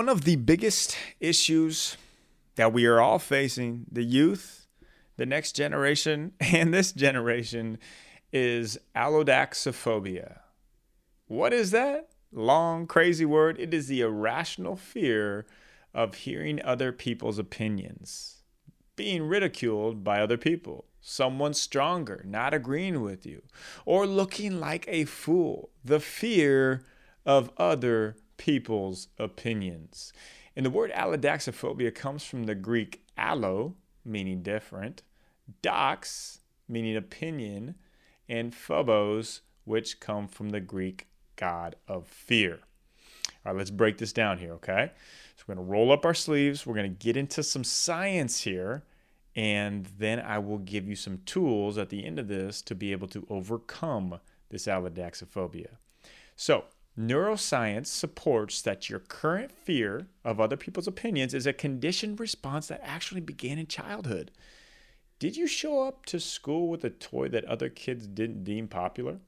one of the biggest issues that we are all facing, the youth, the next generation, and this generation, is allodoxaphobia. What is that? Long, crazy word. It is the irrational fear of hearing other people's opinions, being ridiculed by other people, someone stronger not agreeing with you, or looking like a fool. The fear of other people's opinions. And the word allodoxaphobia comes from the Greek allo, meaning different, dox, meaning opinion, and phobos, which come from the Greek god of fear. All right, let's break this down here, okay? So we're going to roll up our sleeves. We're going to get into some science here, and then I will give you some tools at the end of this to be able to overcome this allodoxaphobia. So, Neuroscience supports that your current fear of other people's opinions is a conditioned response that actually began in childhood. Did you show up to school with a toy that other kids didn't deem popular?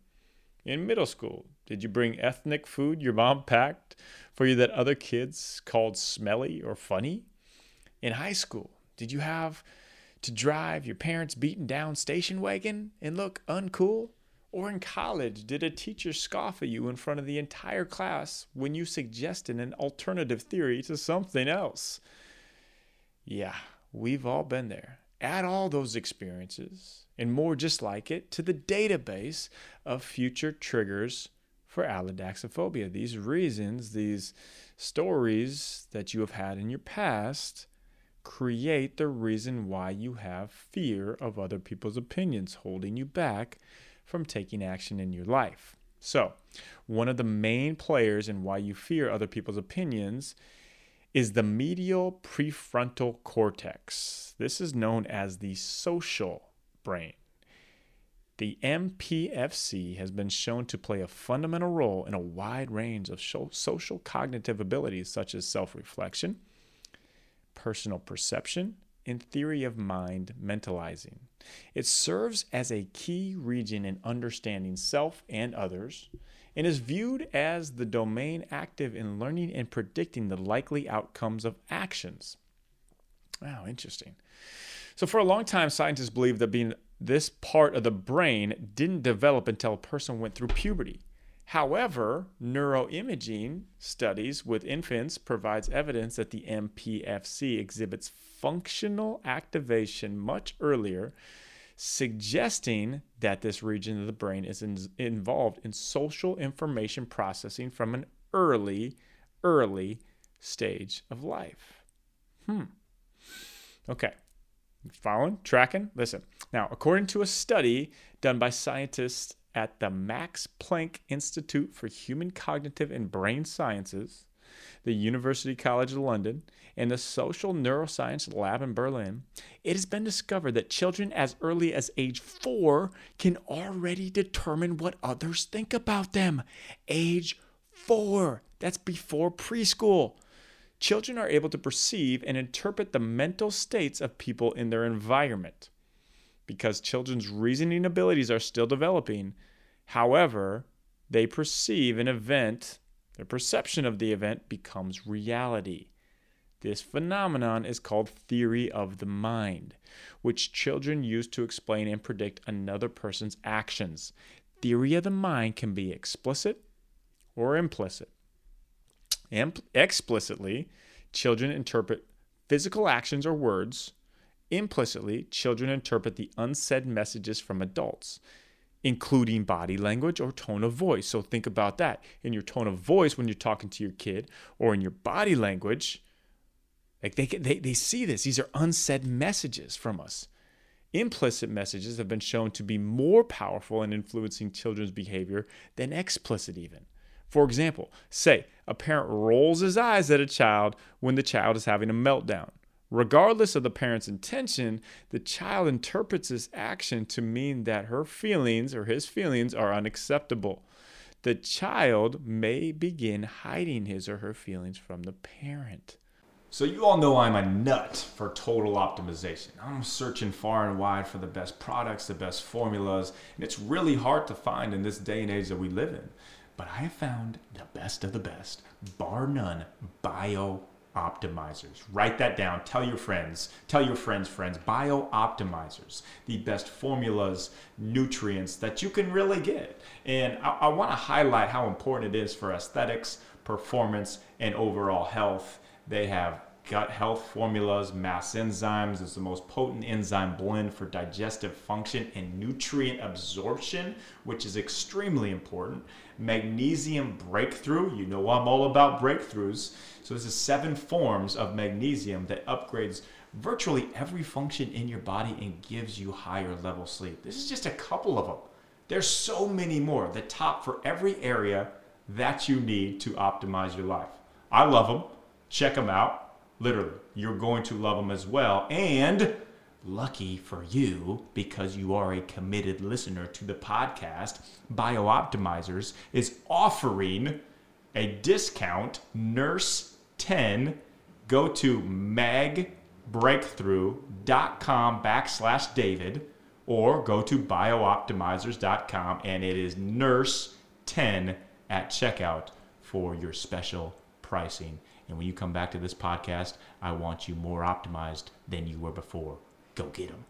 In middle school, did you bring ethnic food your mom packed for you that other kids called smelly or funny? In high school, did you have to drive your parents' beaten down station wagon and look uncool? Or in college, did a teacher scoff at you in front of the entire class when you suggested an alternative theory to something else? Yeah, we've all been there. Add all those experiences and more just like it to the database of future triggers for allodoxaphobia. These reasons, these stories that you have had in your past create the reason why you have fear of other people's opinions holding you back from taking action in your life. So, one of the main players in why you fear other people's opinions is the medial prefrontal cortex. This is known as the social brain. The MPFC has been shown to play a fundamental role in a wide range of social cognitive abilities such as self reflection, personal perception, and theory of mind mentalizing. It serves as a key region in understanding self and others and is viewed as the domain active in learning and predicting the likely outcomes of actions. Wow, interesting. So, for a long time, scientists believed that being this part of the brain didn't develop until a person went through puberty. However, neuroimaging studies with infants provides evidence that the MPFC exhibits functional activation much earlier, suggesting that this region of the brain is in, involved in social information processing from an early, early stage of life. Hmm. Okay. Following? Tracking? Listen. Now, according to a study done by scientists at the Max Planck Institute for Human Cognitive and Brain Sciences, the University College of London, and the Social Neuroscience Lab in Berlin, it has been discovered that children as early as age four can already determine what others think about them. Age four, that's before preschool. Children are able to perceive and interpret the mental states of people in their environment because children's reasoning abilities are still developing. However, they perceive an event, their perception of the event becomes reality. This phenomenon is called theory of the mind, which children use to explain and predict another person's actions. Theory of the mind can be explicit or implicit. Imp- explicitly, children interpret physical actions or words Implicitly, children interpret the unsaid messages from adults, including body language or tone of voice. So think about that. In your tone of voice when you're talking to your kid, or in your body language, like they, they, they see this. These are unsaid messages from us. Implicit messages have been shown to be more powerful in influencing children's behavior than explicit, even. For example, say a parent rolls his eyes at a child when the child is having a meltdown. Regardless of the parent's intention, the child interprets this action to mean that her feelings or his feelings are unacceptable. The child may begin hiding his or her feelings from the parent. So, you all know I'm a nut for total optimization. I'm searching far and wide for the best products, the best formulas, and it's really hard to find in this day and age that we live in. But I have found the best of the best, bar none, bio optimizers. Write that down. Tell your friends. Tell your friends' friends. Bio optimizers, the best formulas, nutrients that you can really get. And I, I want to highlight how important it is for aesthetics, performance, and overall health. They have gut health formulas, mass enzymes is the most potent enzyme blend for digestive function and nutrient absorption, which is extremely important. Magnesium breakthrough, you know I'm all about breakthroughs. So this is seven forms of magnesium that upgrades virtually every function in your body and gives you higher level sleep. This is just a couple of them. There's so many more. The top for every area that you need to optimize your life. I love them. Check them out Literally, you're going to love them as well. And lucky for you, because you are a committed listener to the podcast, BioOptimizers is offering a discount, Nurse 10. Go to magbreakthrough.com backslash David or go to biooptimizers.com and it is Nurse 10 at checkout for your special pricing. And when you come back to this podcast, I want you more optimized than you were before. Go get them.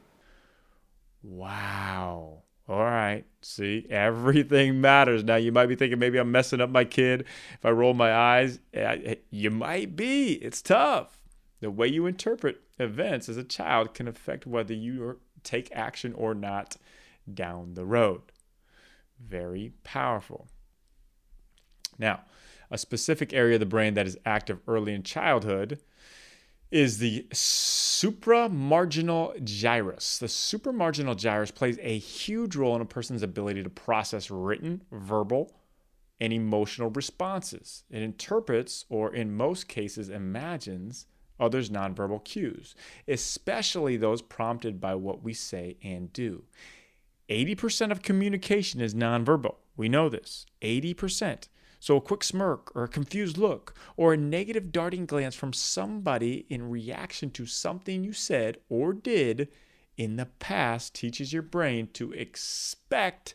Wow. All right. See, everything matters. Now, you might be thinking maybe I'm messing up my kid if I roll my eyes. Eh, eh, you might be. It's tough. The way you interpret events as a child can affect whether you take action or not down the road. Very powerful. Now, a specific area of the brain that is active early in childhood is the supramarginal gyrus. The supramarginal gyrus plays a huge role in a person's ability to process written, verbal, and emotional responses. It interprets, or in most cases, imagines others' nonverbal cues, especially those prompted by what we say and do. 80% of communication is nonverbal. We know this. 80%. So, a quick smirk or a confused look or a negative darting glance from somebody in reaction to something you said or did in the past teaches your brain to expect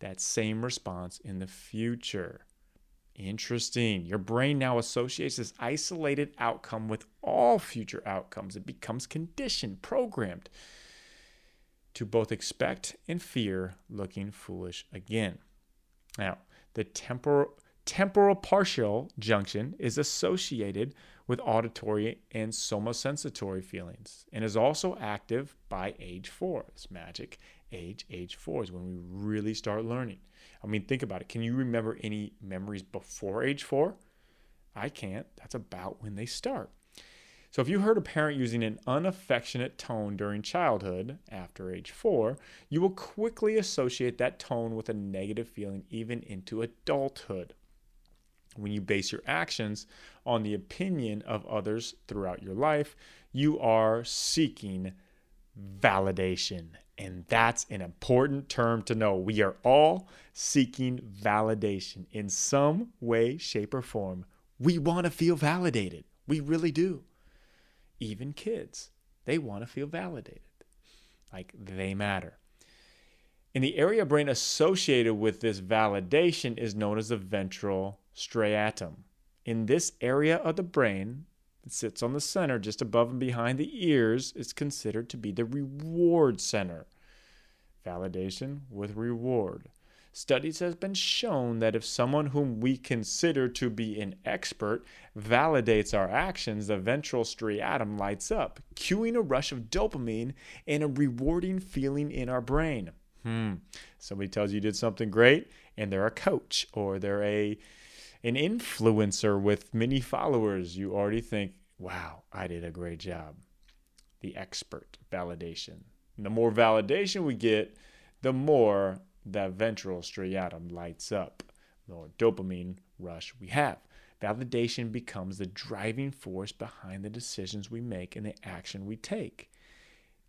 that same response in the future. Interesting. Your brain now associates this isolated outcome with all future outcomes. It becomes conditioned, programmed to both expect and fear looking foolish again. Now, the temporal temporal parietal junction is associated with auditory and somosensatory feelings and is also active by age four. It's magic age. Age four is when we really start learning. I mean, think about it. Can you remember any memories before age four? I can't. That's about when they start. So, if you heard a parent using an unaffectionate tone during childhood after age four, you will quickly associate that tone with a negative feeling even into adulthood when you base your actions on the opinion of others throughout your life, you are seeking validation. And that's an important term to know. We are all seeking validation in some way, shape, or form. We want to feel validated. We really do. Even kids, they want to feel validated, like they matter. And the area of brain associated with this validation is known as the ventral striatum. In this area of the brain that sits on the center just above and behind the ears is considered to be the reward center. Validation with reward. Studies have been shown that if someone whom we consider to be an expert validates our actions, the ventral striatum lights up, cueing a rush of dopamine and a rewarding feeling in our brain. Hmm. Somebody tells you you did something great, and they're a coach or they're a an influencer with many followers, you already think, wow, I did a great job. The expert validation. The more validation we get, the more that ventral striatum lights up, the more dopamine rush we have. Validation becomes the driving force behind the decisions we make and the action we take.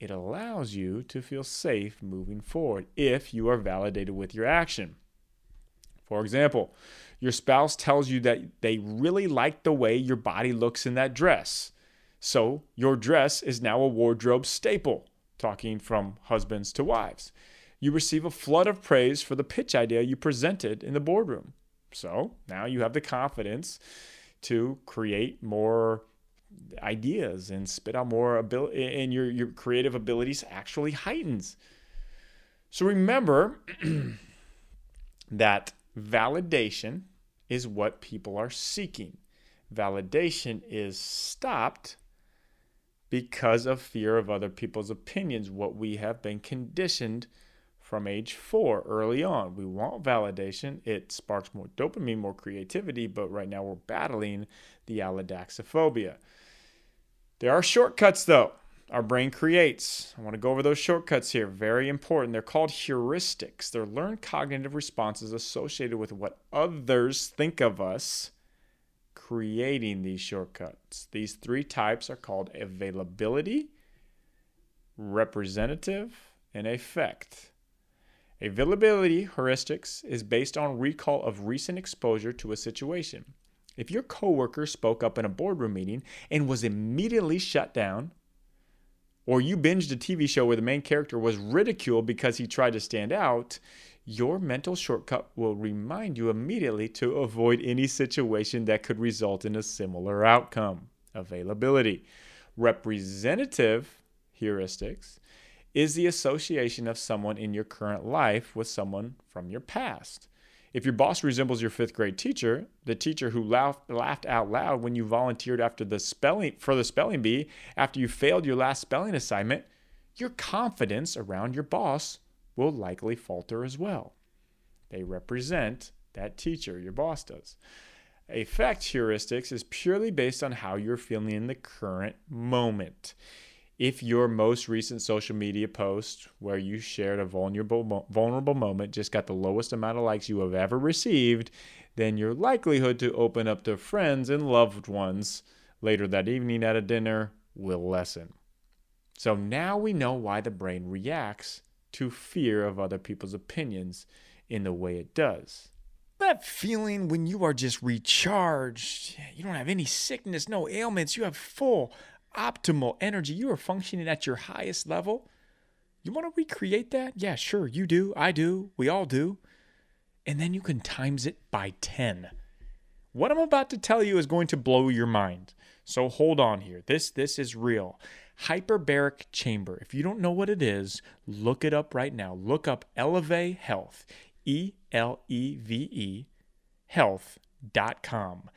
It allows you to feel safe moving forward if you are validated with your action. For example, your spouse tells you that they really like the way your body looks in that dress. So your dress is now a wardrobe staple, talking from husbands to wives. You receive a flood of praise for the pitch idea you presented in the boardroom. So now you have the confidence to create more ideas and spit out more ability and your, your creative abilities actually heightens. So remember that validation is what people are seeking. Validation is stopped because of fear of other people's opinions, what we have been conditioned from age four early on. We want validation. It sparks more dopamine, more creativity, but right now we're battling the allodoxaphobia. There are shortcuts though. Our brain creates. I want to go over those shortcuts here. Very important. They're called heuristics. They're learned cognitive responses associated with what others think of us creating these shortcuts. These three types are called availability, representative, and affect. Availability heuristics is based on recall of recent exposure to a situation. If your coworker spoke up in a boardroom meeting and was immediately shut down, or you binged a TV show where the main character was ridiculed because he tried to stand out, your mental shortcut will remind you immediately to avoid any situation that could result in a similar outcome. Availability. Representative heuristics is the association of someone in your current life with someone from your past. If your boss resembles your fifth grade teacher, the teacher who laughed, laughed out loud when you volunteered after the spelling for the spelling bee after you failed your last spelling assignment, your confidence around your boss will likely falter as well. They represent that teacher, your boss does. Affect heuristics is purely based on how you're feeling in the current moment if your most recent social media post where you shared a vulnerable vulnerable moment just got the lowest amount of likes you have ever received, then your likelihood to open up to friends and loved ones later that evening at a dinner will lessen. So now we know why the brain reacts to fear of other people's opinions in the way it does. That feeling when you are just recharged, you don't have any sickness, no ailments, you have full optimal energy. You are functioning at your highest level. You want to recreate that? Yeah, sure. You do. I do. We all do. And then you can times it by 10. What I'm about to tell you is going to blow your mind. So hold on here. This this is real. Hyperbaric chamber. If you don't know what it is, look it up right now. Look up Eleve Health. E L E V E health.com.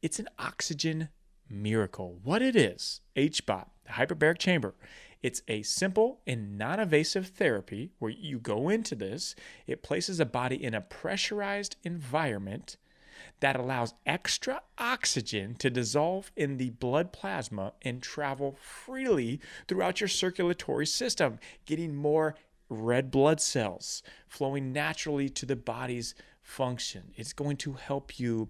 It's an oxygen miracle. What it is, HBOT, the hyperbaric chamber, it's a simple and non invasive therapy where you go into this, it places a body in a pressurized environment that allows extra oxygen to dissolve in the blood plasma and travel freely throughout your circulatory system, getting more red blood cells flowing naturally to the body's function. It's going to help you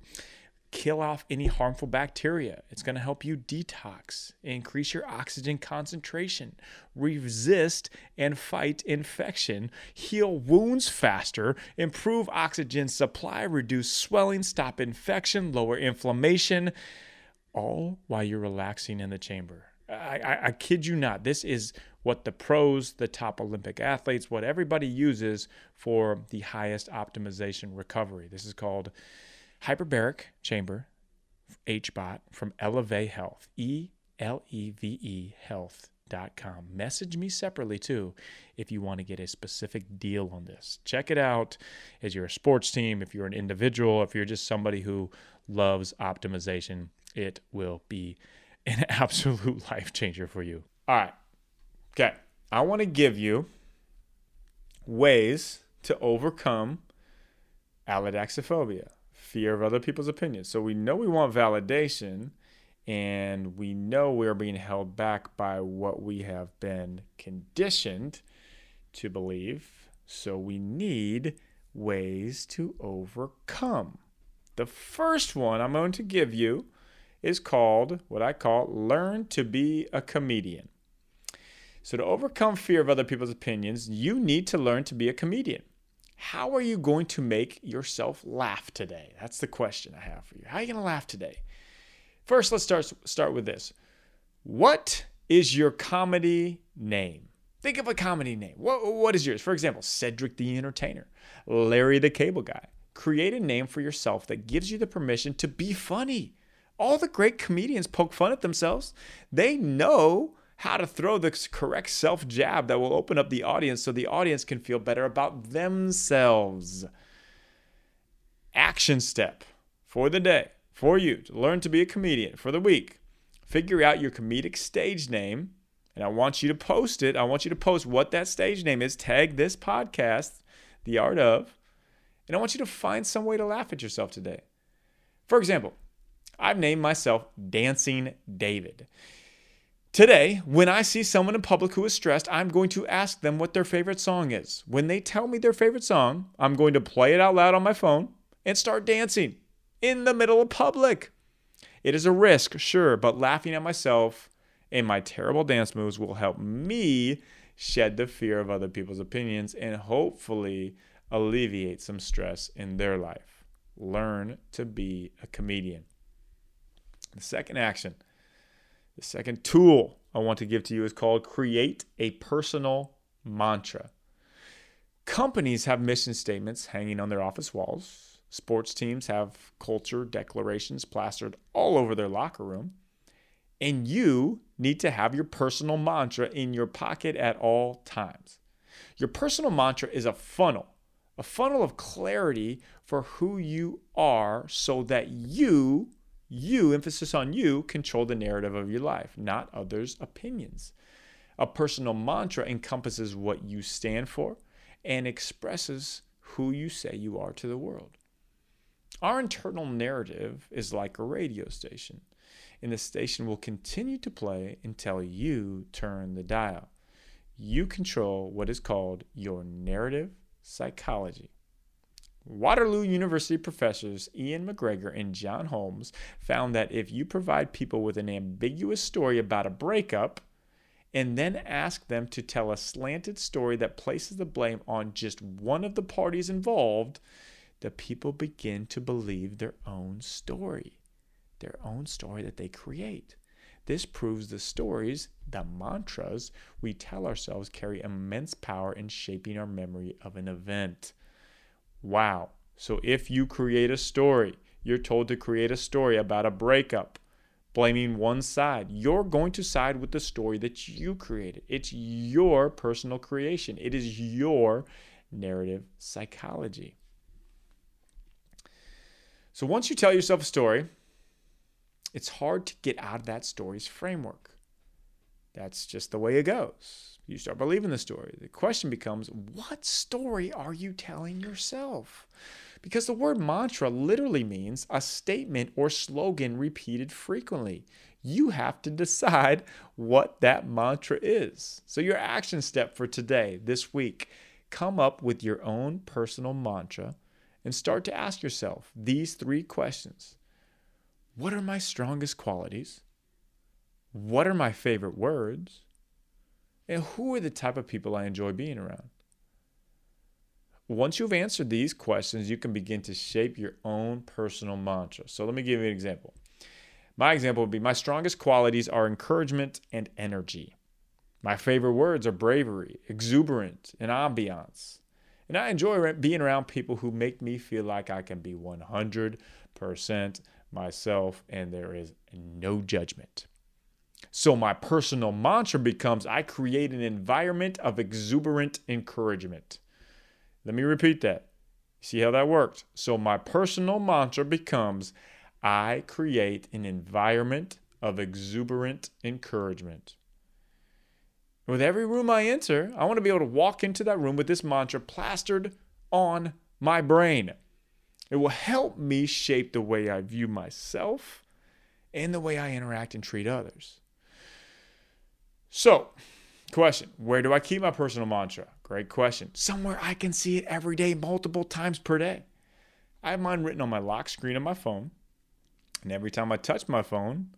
kill off any harmful bacteria. It's going to help you detox, increase your oxygen concentration, resist and fight infection, heal wounds faster, improve oxygen supply, reduce swelling, stop infection, lower inflammation, all while you're relaxing in the chamber. I, I, I kid you not. This is what the pros, the top Olympic athletes, what everybody uses for the highest optimization recovery. This is called hyperbaric chamber, HBOT from Eleve Health, E L E V E Health.com. Message me separately too if you want to get a specific deal on this. Check it out as you're a sports team, if you're an individual, if you're just somebody who loves optimization, it will be an absolute life changer for you. All right. Okay. I want to give you ways to overcome allodoxaphobia fear of other people's opinions. So we know we want validation and we know we're being held back by what we have been conditioned to believe. So we need ways to overcome. The first one I'm going to give you is called what I call learn to be a comedian. So, to overcome fear of other people's opinions, you need to learn to be a comedian. How are you going to make yourself laugh today? That's the question I have for you. How are you going to laugh today? First, let's start start with this. What is your comedy name? Think of a comedy name. What, what is yours? For example, Cedric the Entertainer, Larry the Cable Guy, Create a name for yourself that gives you the permission to be funny. All the great comedians poke fun at themselves. They know how to throw the correct self jab that will open up the audience so the audience can feel better about themselves. Action step for the day for you to learn to be a comedian for the week. Figure out your comedic stage name, and I want you to post it. I want you to post what that stage name is. Tag this podcast, The Art of, and I want you to find some way to laugh at yourself today. For example, I've named myself Dancing David. Today, when I see someone in public who is stressed, I'm going to ask them what their favorite song is. When they tell me their favorite song, I'm going to play it out loud on my phone and start dancing in the middle of public. It is a risk, sure, but laughing at myself and my terrible dance moves will help me shed the fear of other people's opinions and hopefully alleviate some stress in their life. Learn to be a comedian. The second action, the second tool I want to give to you is called create a personal mantra. Companies have mission statements hanging on their office walls. Sports teams have culture declarations plastered all over their locker room. And you need to have your personal mantra in your pocket at all times. Your personal mantra is a funnel, a funnel of clarity for who you are so that you, you, emphasis on you, control the narrative of your life, not others' opinions. A personal mantra encompasses what you stand for and expresses who you say you are to the world. Our internal narrative is like a radio station, and the station will continue to play until you turn the dial. You control what is called your narrative psychology. Waterloo University professors Ian McGregor and John Holmes found that if you provide people with an ambiguous story about a breakup and then ask them to tell a slanted story that places the blame on just one of the parties involved, the people begin to believe their own story, their own story that they create. This proves the stories, the mantras we tell ourselves carry immense power in shaping our memory of an event. Wow. So if you create a story, you're told to create a story about a breakup, blaming one side. You're going to side with the story that you created. It's your personal creation, it is your narrative psychology. So once you tell yourself a story, it's hard to get out of that story's framework. That's just the way it goes. You start believing the story. The question becomes what story are you telling yourself? Because the word mantra literally means a statement or slogan repeated frequently. You have to decide what that mantra is. So, your action step for today, this week, come up with your own personal mantra and start to ask yourself these three questions What are my strongest qualities? What are my favorite words? And who are the type of people I enjoy being around? Once you've answered these questions, you can begin to shape your own personal mantra. So let me give you an example. My example would be my strongest qualities are encouragement and energy. My favorite words are bravery, exuberant, and ambiance. And I enjoy being around people who make me feel like I can be 100% myself and there is no judgment. So, my personal mantra becomes I create an environment of exuberant encouragement. Let me repeat that. See how that worked? So, my personal mantra becomes I create an environment of exuberant encouragement. With every room I enter, I want to be able to walk into that room with this mantra plastered on my brain. It will help me shape the way I view myself and the way I interact and treat others. So, question Where do I keep my personal mantra? Great question. Somewhere I can see it every day, multiple times per day. I have mine written on my lock screen of my phone. And every time I touch my phone,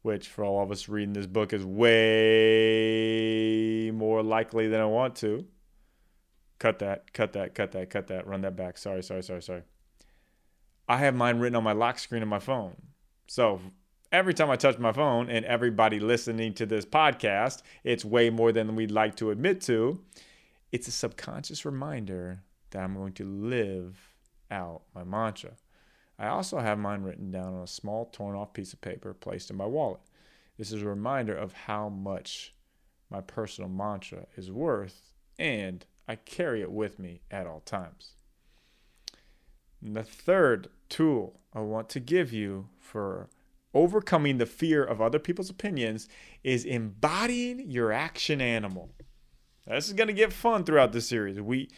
which for all of us reading this book is way more likely than I want to. Cut that, cut that, cut that, cut that, run that back. Sorry, sorry, sorry, sorry. I have mine written on my lock screen of my phone. So every time I touch my phone, and everybody listening to this podcast, it's way more than we'd like to admit to. It's a subconscious reminder that I'm going to live out my mantra. I also have mine written down on a small torn off piece of paper placed in my wallet. This is a reminder of how much my personal mantra is worth, and I carry it with me at all times. And the third tool I want to give you for overcoming the fear of other people's opinions is embodying your action animal. Now, this is going to get fun throughout the series. We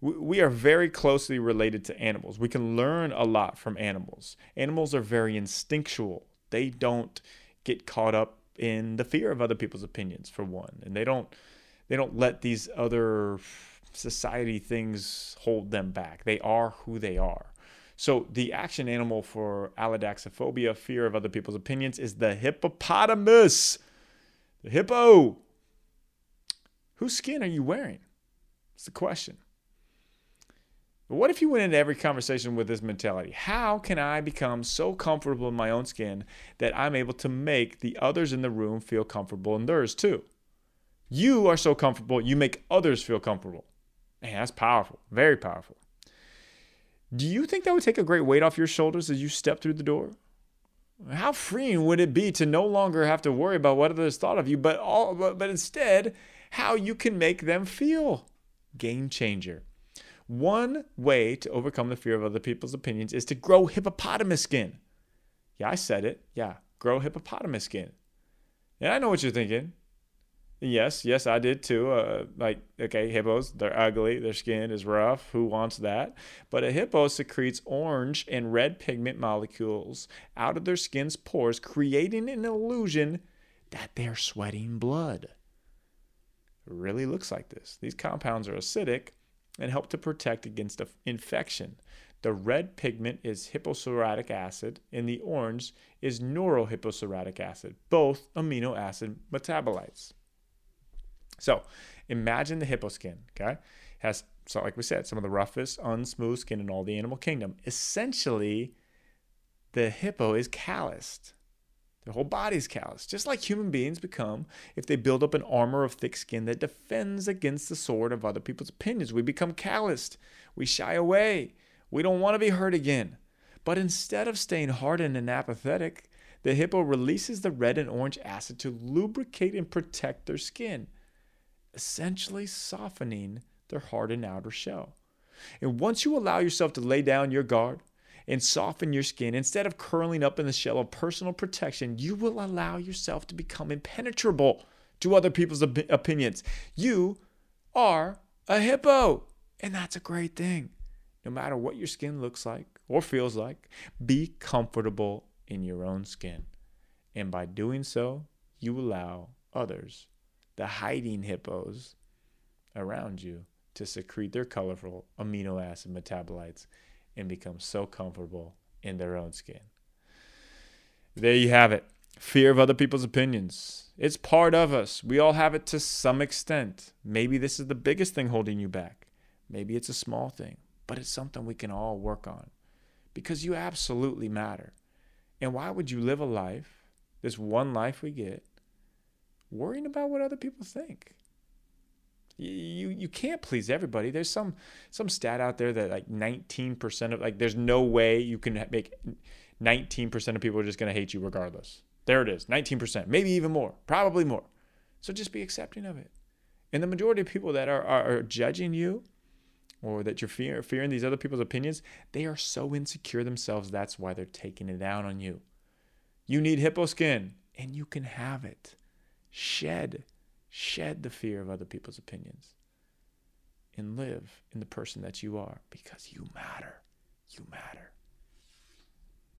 we are very closely related to animals. We can learn a lot from animals. Animals are very instinctual. They don't get caught up in the fear of other people's opinions for one, and they don't they don't let these other society things hold them back. They are who they are. So the action animal for allodoxaphobia, fear of other people's opinions, is the hippopotamus. The hippo. Whose skin are you wearing? It's the question. But what if you went into every conversation with this mentality? How can I become so comfortable in my own skin that I'm able to make the others in the room feel comfortable in theirs too? You are so comfortable, you make others feel comfortable. Man, that's powerful, very powerful. Do you think that would take a great weight off your shoulders as you step through the door? How freeing would it be to no longer have to worry about what others thought of you, but all but, but instead how you can make them feel? Game changer. One way to overcome the fear of other people's opinions is to grow hippopotamus skin. Yeah, I said it. Yeah, grow hippopotamus skin. And I know what you're thinking. Yes, yes, I did too. Uh, like, okay, hippos, they're ugly, their skin is rough. Who wants that? But a hippo secretes orange and red pigment molecules out of their skin's pores, creating an illusion that they're sweating blood. It really looks like this. These compounds are acidic and help to protect against infection. The red pigment is hipposudoric acid, and the orange is norhipposudoric acid, both amino acid metabolites. So imagine the hippo skin, okay? Has, so like we said, some of the roughest, unsmooth skin in all the animal kingdom. Essentially, the hippo is calloused. Their whole body's callous, just like human beings become if they build up an armor of thick skin that defends against the sword of other people's opinions. We become calloused. We shy away. We don't want to be hurt again. But instead of staying hardened and apathetic, the hippo releases the red and orange acid to lubricate and protect their skin, essentially softening their hardened outer shell. And once you allow yourself to lay down your guard, and soften your skin, instead of curling up in the shell of personal protection, you will allow yourself to become impenetrable to other people's op- opinions. You are a hippo, and that's a great thing. No matter what your skin looks like or feels like, be comfortable in your own skin. And by doing so, you allow others, the hiding hippos around you, to secrete their colorful amino acid metabolites and become so comfortable in their own skin. There you have it. Fear of other people's opinions. It's part of us. We all have it to some extent. Maybe this is the biggest thing holding you back. Maybe it's a small thing, but it's something we can all work on because you absolutely matter. And why would you live a life, this one life we get, worrying about what other people think? you you can't please everybody. There's some some stat out there that like 19% of like there's no way you can make 19% of people are just going to hate you regardless. There it is, 19%, maybe even more, probably more. So just be accepting of it. And the majority of people that are, are, are judging you or that you're fear, fearing these other people's opinions, they are so insecure themselves. That's why they're taking it down on you. You need hippo skin, and you can have it. Shed Shed the fear of other people's opinions and live in the person that you are because you matter. You matter.